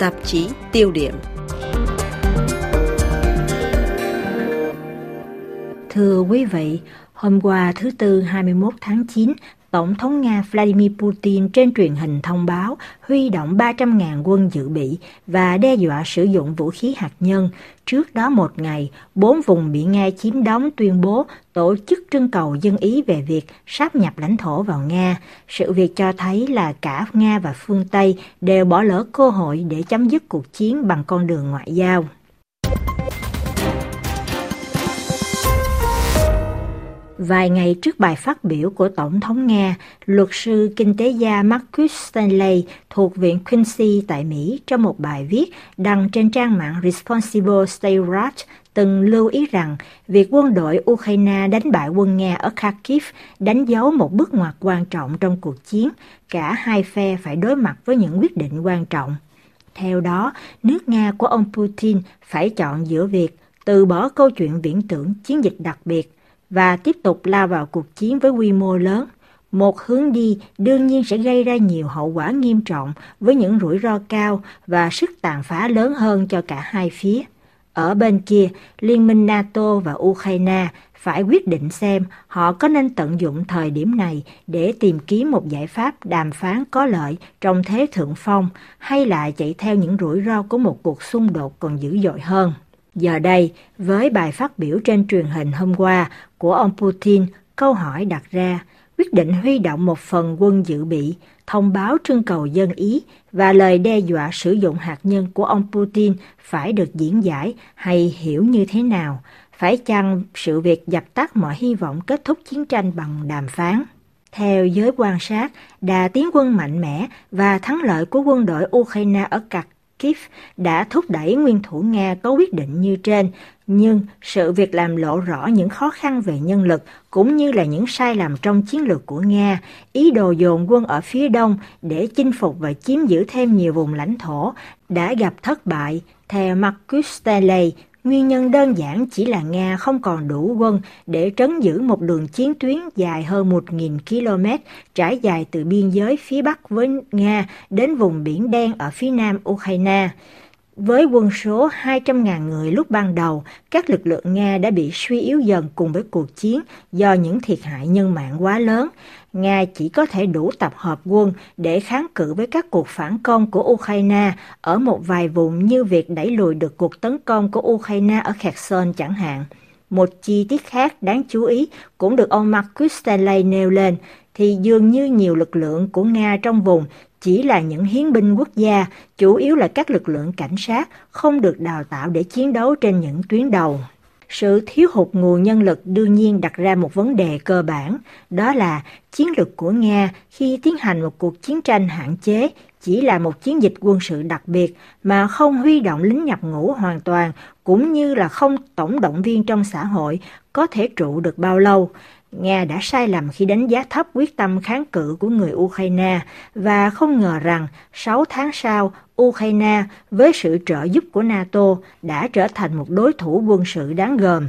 Tạp chí tiêu điểm. Thưa quý vị, hôm qua thứ Tư 21 tháng 9, Tổng thống Nga Vladimir Putin trên truyền hình thông báo huy động 300.000 quân dự bị và đe dọa sử dụng vũ khí hạt nhân. Trước đó một ngày, bốn vùng bị Nga chiếm đóng tuyên bố tổ chức trưng cầu dân ý về việc sáp nhập lãnh thổ vào Nga. Sự việc cho thấy là cả Nga và phương Tây đều bỏ lỡ cơ hội để chấm dứt cuộc chiến bằng con đường ngoại giao. Vài ngày trước bài phát biểu của Tổng thống Nga, luật sư kinh tế gia Marcus Stanley thuộc Viện Quincy tại Mỹ trong một bài viết đăng trên trang mạng Responsible State Right từng lưu ý rằng việc quân đội Ukraine đánh bại quân Nga ở Kharkiv đánh dấu một bước ngoặt quan trọng trong cuộc chiến. Cả hai phe phải đối mặt với những quyết định quan trọng. Theo đó, nước Nga của ông Putin phải chọn giữa việc từ bỏ câu chuyện viễn tưởng chiến dịch đặc biệt và tiếp tục lao vào cuộc chiến với quy mô lớn. Một hướng đi đương nhiên sẽ gây ra nhiều hậu quả nghiêm trọng với những rủi ro cao và sức tàn phá lớn hơn cho cả hai phía. Ở bên kia, Liên minh NATO và Ukraine phải quyết định xem họ có nên tận dụng thời điểm này để tìm kiếm một giải pháp đàm phán có lợi trong thế thượng phong hay lại chạy theo những rủi ro của một cuộc xung đột còn dữ dội hơn. Giờ đây, với bài phát biểu trên truyền hình hôm qua của ông Putin, câu hỏi đặt ra, quyết định huy động một phần quân dự bị, thông báo trưng cầu dân Ý và lời đe dọa sử dụng hạt nhân của ông Putin phải được diễn giải hay hiểu như thế nào? Phải chăng sự việc dập tắt mọi hy vọng kết thúc chiến tranh bằng đàm phán? Theo giới quan sát, đà tiến quân mạnh mẽ và thắng lợi của quân đội Ukraine ở Cạc Kiev đã thúc đẩy nguyên thủ Nga có quyết định như trên, nhưng sự việc làm lộ rõ những khó khăn về nhân lực cũng như là những sai lầm trong chiến lược của Nga, ý đồ dồn quân ở phía đông để chinh phục và chiếm giữ thêm nhiều vùng lãnh thổ đã gặp thất bại. Theo Marcus Stanley, Nguyên nhân đơn giản chỉ là Nga không còn đủ quân để trấn giữ một đường chiến tuyến dài hơn 1.000 km, trải dài từ biên giới phía Bắc với Nga đến vùng Biển Đen ở phía nam Ukraine. Với quân số 200.000 người lúc ban đầu, các lực lượng Nga đã bị suy yếu dần cùng với cuộc chiến do những thiệt hại nhân mạng quá lớn. Nga chỉ có thể đủ tập hợp quân để kháng cự với các cuộc phản công của Ukraine ở một vài vùng như việc đẩy lùi được cuộc tấn công của Ukraine ở Kherson chẳng hạn. Một chi tiết khác đáng chú ý cũng được ông Marcus Stanley nêu lên thì dường như nhiều lực lượng của Nga trong vùng chỉ là những hiến binh quốc gia, chủ yếu là các lực lượng cảnh sát, không được đào tạo để chiến đấu trên những tuyến đầu. Sự thiếu hụt nguồn nhân lực đương nhiên đặt ra một vấn đề cơ bản, đó là chiến lược của Nga khi tiến hành một cuộc chiến tranh hạn chế chỉ là một chiến dịch quân sự đặc biệt mà không huy động lính nhập ngũ hoàn toàn cũng như là không tổng động viên trong xã hội có thể trụ được bao lâu. Nga đã sai lầm khi đánh giá thấp quyết tâm kháng cự của người Ukraine và không ngờ rằng 6 tháng sau, Ukraine với sự trợ giúp của NATO đã trở thành một đối thủ quân sự đáng gờm.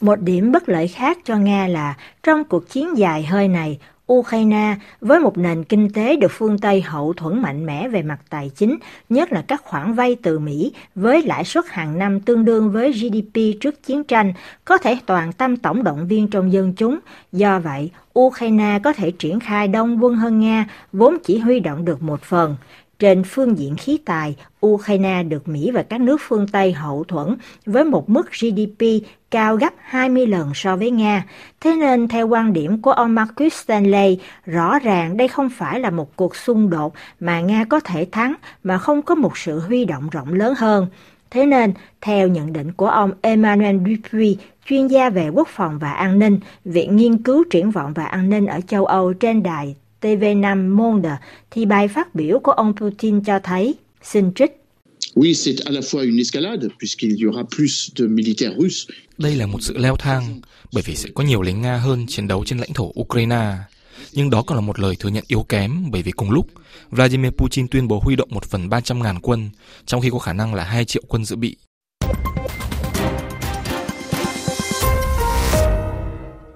Một điểm bất lợi khác cho Nga là trong cuộc chiến dài hơi này, Ukraine với một nền kinh tế được phương Tây hậu thuẫn mạnh mẽ về mặt tài chính, nhất là các khoản vay từ Mỹ với lãi suất hàng năm tương đương với GDP trước chiến tranh, có thể toàn tâm tổng động viên trong dân chúng. Do vậy, Ukraine có thể triển khai đông quân hơn Nga, vốn chỉ huy động được một phần. Trên phương diện khí tài, Ukraine được Mỹ và các nước phương Tây hậu thuẫn với một mức GDP cao gấp 20 lần so với Nga. Thế nên theo quan điểm của ông Marcus Stanley, rõ ràng đây không phải là một cuộc xung đột mà Nga có thể thắng mà không có một sự huy động rộng lớn hơn. Thế nên, theo nhận định của ông Emmanuel Dupuy, chuyên gia về quốc phòng và an ninh, Viện Nghiên cứu Triển vọng và An ninh ở châu Âu trên đài TV5 Monde, thì bài phát biểu của ông Putin cho thấy, xin trích. Oui, c'est à la fois une escalade, puisqu'il y aura plus de militaires russes. Đây là một sự leo thang, bởi vì sẽ có nhiều lính Nga hơn chiến đấu trên lãnh thổ Ukraine. Nhưng đó còn là một lời thừa nhận yếu kém bởi vì cùng lúc, Vladimir Putin tuyên bố huy động một phần 300 ngàn quân, trong khi có khả năng là 2 triệu quân dự bị.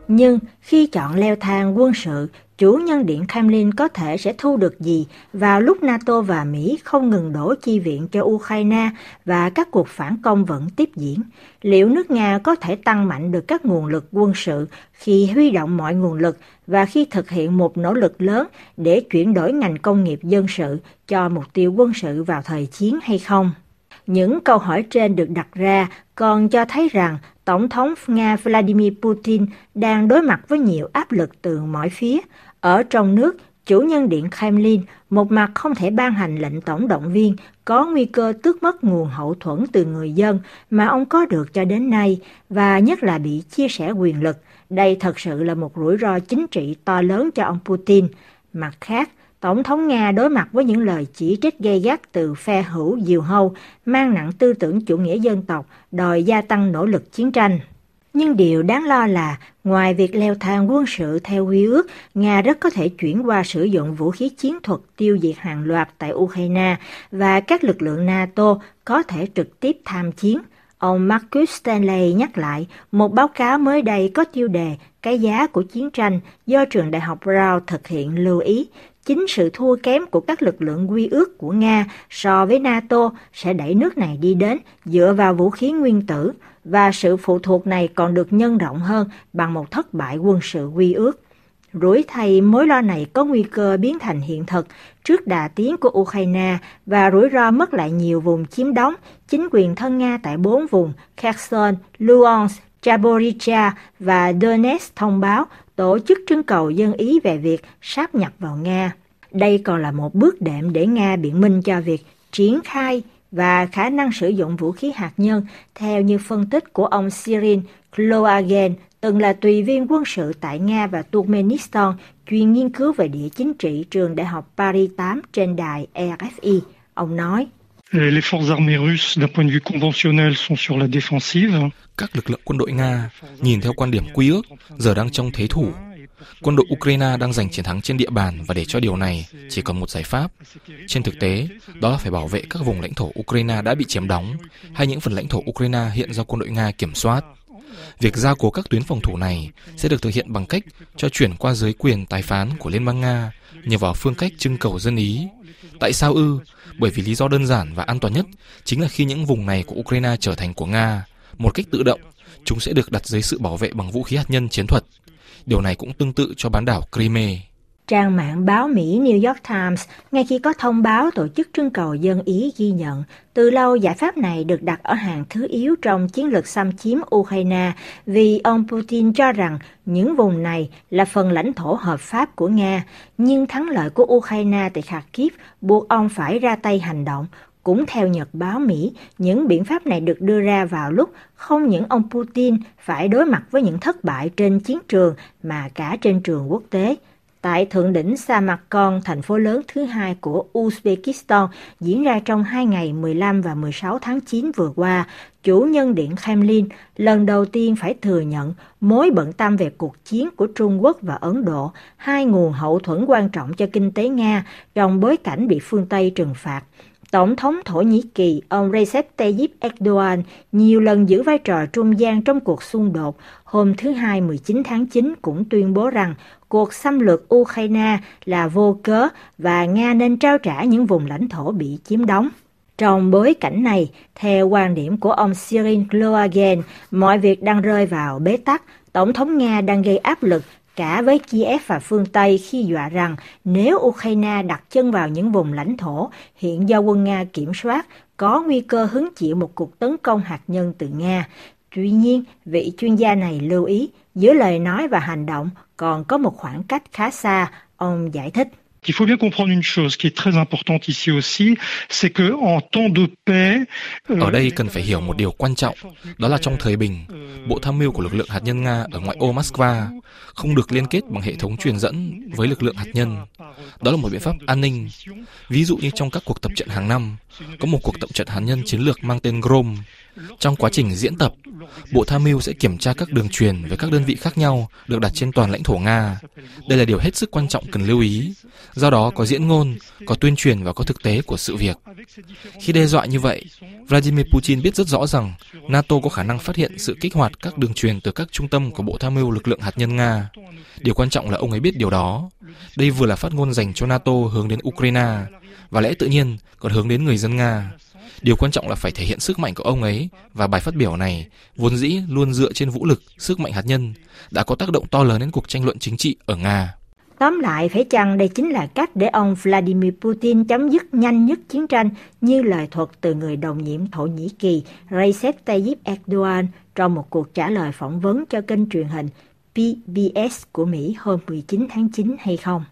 Nhưng khi chọn leo thang quân sự, chủ nhân điện Kremlin có thể sẽ thu được gì vào lúc NATO và Mỹ không ngừng đổ chi viện cho Ukraine và các cuộc phản công vẫn tiếp diễn. Liệu nước Nga có thể tăng mạnh được các nguồn lực quân sự khi huy động mọi nguồn lực và khi thực hiện một nỗ lực lớn để chuyển đổi ngành công nghiệp dân sự cho mục tiêu quân sự vào thời chiến hay không? Những câu hỏi trên được đặt ra còn cho thấy rằng Tổng thống Nga Vladimir Putin đang đối mặt với nhiều áp lực từ mọi phía. Ở trong nước, chủ nhân điện Kremlin một mặt không thể ban hành lệnh tổng động viên có nguy cơ tước mất nguồn hậu thuẫn từ người dân mà ông có được cho đến nay và nhất là bị chia sẻ quyền lực. Đây thật sự là một rủi ro chính trị to lớn cho ông Putin. Mặt khác, Tổng thống Nga đối mặt với những lời chỉ trích gay gắt từ phe hữu diều hâu, mang nặng tư tưởng chủ nghĩa dân tộc, đòi gia tăng nỗ lực chiến tranh. Nhưng điều đáng lo là, ngoài việc leo thang quân sự theo quy ước, Nga rất có thể chuyển qua sử dụng vũ khí chiến thuật tiêu diệt hàng loạt tại Ukraine và các lực lượng NATO có thể trực tiếp tham chiến. Ông Marcus Stanley nhắc lại một báo cáo mới đây có tiêu đề Cái giá của chiến tranh do trường đại học Brown thực hiện lưu ý chính sự thua kém của các lực lượng quy ước của Nga so với NATO sẽ đẩy nước này đi đến dựa vào vũ khí nguyên tử và sự phụ thuộc này còn được nhân rộng hơn bằng một thất bại quân sự quy ước. Rủi thay mối lo này có nguy cơ biến thành hiện thực trước đà tiến của Ukraine và rủi ro mất lại nhiều vùng chiếm đóng, chính quyền thân Nga tại bốn vùng Kherson, Luhansk, Zaporizhia và Donetsk thông báo tổ chức trưng cầu dân Ý về việc sáp nhập vào Nga. Đây còn là một bước đệm để Nga biện minh cho việc triển khai và khả năng sử dụng vũ khí hạt nhân theo như phân tích của ông Cyril Kloagen, từng là tùy viên quân sự tại Nga và Turkmenistan, chuyên nghiên cứu về địa chính trị trường Đại học Paris 8 trên đài RFI. Ông nói, Euh, les forces armées russes, d'un point de vue conventionnel, sont sur la défensive. Các lực lượng quân đội Nga, nhìn theo quan điểm quy ước, giờ đang trong thế thủ. Quân đội Ukraine đang giành chiến thắng trên địa bàn và để cho điều này chỉ còn một giải pháp. Trên thực tế, đó là phải bảo vệ các vùng lãnh thổ Ukraine đã bị chiếm đóng hay những phần lãnh thổ Ukraine hiện do quân đội Nga kiểm soát. Việc gia cố các tuyến phòng thủ này sẽ được thực hiện bằng cách cho chuyển qua giới quyền tài phán của Liên bang Nga nhờ vào phương cách trưng cầu dân ý. Tại sao ư? Bởi vì lý do đơn giản và an toàn nhất chính là khi những vùng này của Ukraine trở thành của Nga, một cách tự động, chúng sẽ được đặt dưới sự bảo vệ bằng vũ khí hạt nhân chiến thuật. Điều này cũng tương tự cho bán đảo Crimea. Trang mạng báo Mỹ New York Times ngay khi có thông báo tổ chức trưng cầu dân Ý ghi nhận từ lâu giải pháp này được đặt ở hàng thứ yếu trong chiến lược xâm chiếm Ukraine vì ông Putin cho rằng những vùng này là phần lãnh thổ hợp pháp của Nga, nhưng thắng lợi của Ukraine tại Kharkiv buộc ông phải ra tay hành động. Cũng theo Nhật báo Mỹ, những biện pháp này được đưa ra vào lúc không những ông Putin phải đối mặt với những thất bại trên chiến trường mà cả trên trường quốc tế. Tại thượng đỉnh Samarkand, thành phố lớn thứ hai của Uzbekistan, diễn ra trong hai ngày 15 và 16 tháng 9 vừa qua, chủ nhân điện Kremlin lần đầu tiên phải thừa nhận mối bận tâm về cuộc chiến của Trung Quốc và Ấn Độ, hai nguồn hậu thuẫn quan trọng cho kinh tế Nga trong bối cảnh bị phương Tây trừng phạt. Tổng thống Thổ Nhĩ Kỳ ông Recep Tayyip Erdogan nhiều lần giữ vai trò trung gian trong cuộc xung đột, hôm thứ Hai 19 tháng 9 cũng tuyên bố rằng cuộc xâm lược Ukraine là vô cớ và Nga nên trao trả những vùng lãnh thổ bị chiếm đóng. Trong bối cảnh này, theo quan điểm của ông Cyril Kloagen, mọi việc đang rơi vào bế tắc. Tổng thống Nga đang gây áp lực cả với Kiev và phương Tây khi dọa rằng nếu Ukraine đặt chân vào những vùng lãnh thổ hiện do quân Nga kiểm soát, có nguy cơ hứng chịu một cuộc tấn công hạt nhân từ Nga. Tuy nhiên, vị chuyên gia này lưu ý, giữa lời nói và hành động còn có một khoảng cách khá xa, ông giải thích. Il faut bien comprendre une chose qui est très importante ici aussi, c'est que en temps de paix, ở euh, đây cần phải hiểu một điều quan trọng, đó là trong thời bình, bộ tham mưu của lực lượng hạt nhân Nga ở ngoại ô Moscow không được liên kết bằng hệ thống truyền dẫn với lực lượng hạt nhân. Đó là một biện pháp an ninh. Ví dụ như trong các cuộc tập trận hàng năm, có một cuộc tập trận hạt nhân chiến lược mang tên Grom. Trong quá trình diễn tập, Bộ Tham mưu sẽ kiểm tra các đường truyền với các đơn vị khác nhau được đặt trên toàn lãnh thổ Nga. Đây là điều hết sức quan trọng cần lưu ý. Do đó có diễn ngôn, có tuyên truyền và có thực tế của sự việc. Khi đe dọa như vậy, Vladimir Putin biết rất rõ rằng NATO có khả năng phát hiện sự kích hoạt các đường truyền từ các trung tâm của Bộ Tham mưu lực lượng hạt nhân Nga. Điều quan trọng là ông ấy biết điều đó đây vừa là phát ngôn dành cho NATO hướng đến Ukraine và lẽ tự nhiên còn hướng đến người dân Nga. Điều quan trọng là phải thể hiện sức mạnh của ông ấy và bài phát biểu này vốn dĩ luôn dựa trên vũ lực, sức mạnh hạt nhân đã có tác động to lớn đến cuộc tranh luận chính trị ở Nga. Tóm lại, phải chăng đây chính là cách để ông Vladimir Putin chấm dứt nhanh nhất chiến tranh như lời thuật từ người đồng nhiệm Thổ Nhĩ Kỳ Recep Tayyip Erdogan trong một cuộc trả lời phỏng vấn cho kênh truyền hình PBS của Mỹ hôm 19 tháng 9 hay không?